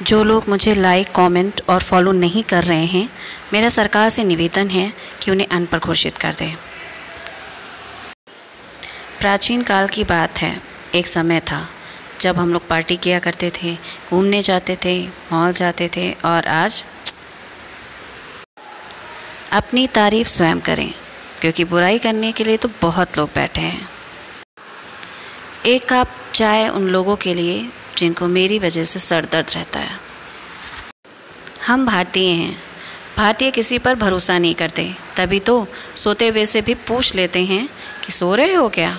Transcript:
जो लोग मुझे लाइक कमेंट और फॉलो नहीं कर रहे हैं, मेरा सरकार से निवेदन है कि उन्हें अनपढ़ घोषित कर दें। प्राचीन काल की बात है, एक समय था जब हम लोग पार्टी किया करते थे, घूमने जाते थे मॉल जाते थे और आज अपनी तारीफ़ स्वयं करें, क्योंकि बुराई करने के लिए तो बहुत लोग बैठे हैं। एक कप चाय उन लोगों के लिए जिनको मेरी वजह से सर दर्द रहता है। हम भारतीय हैं। भारतीय किसी पर भरोसा नहीं करते। तभी तो सोते हुए से भी पूछ लेते हैं कि सो रहे हो क्या?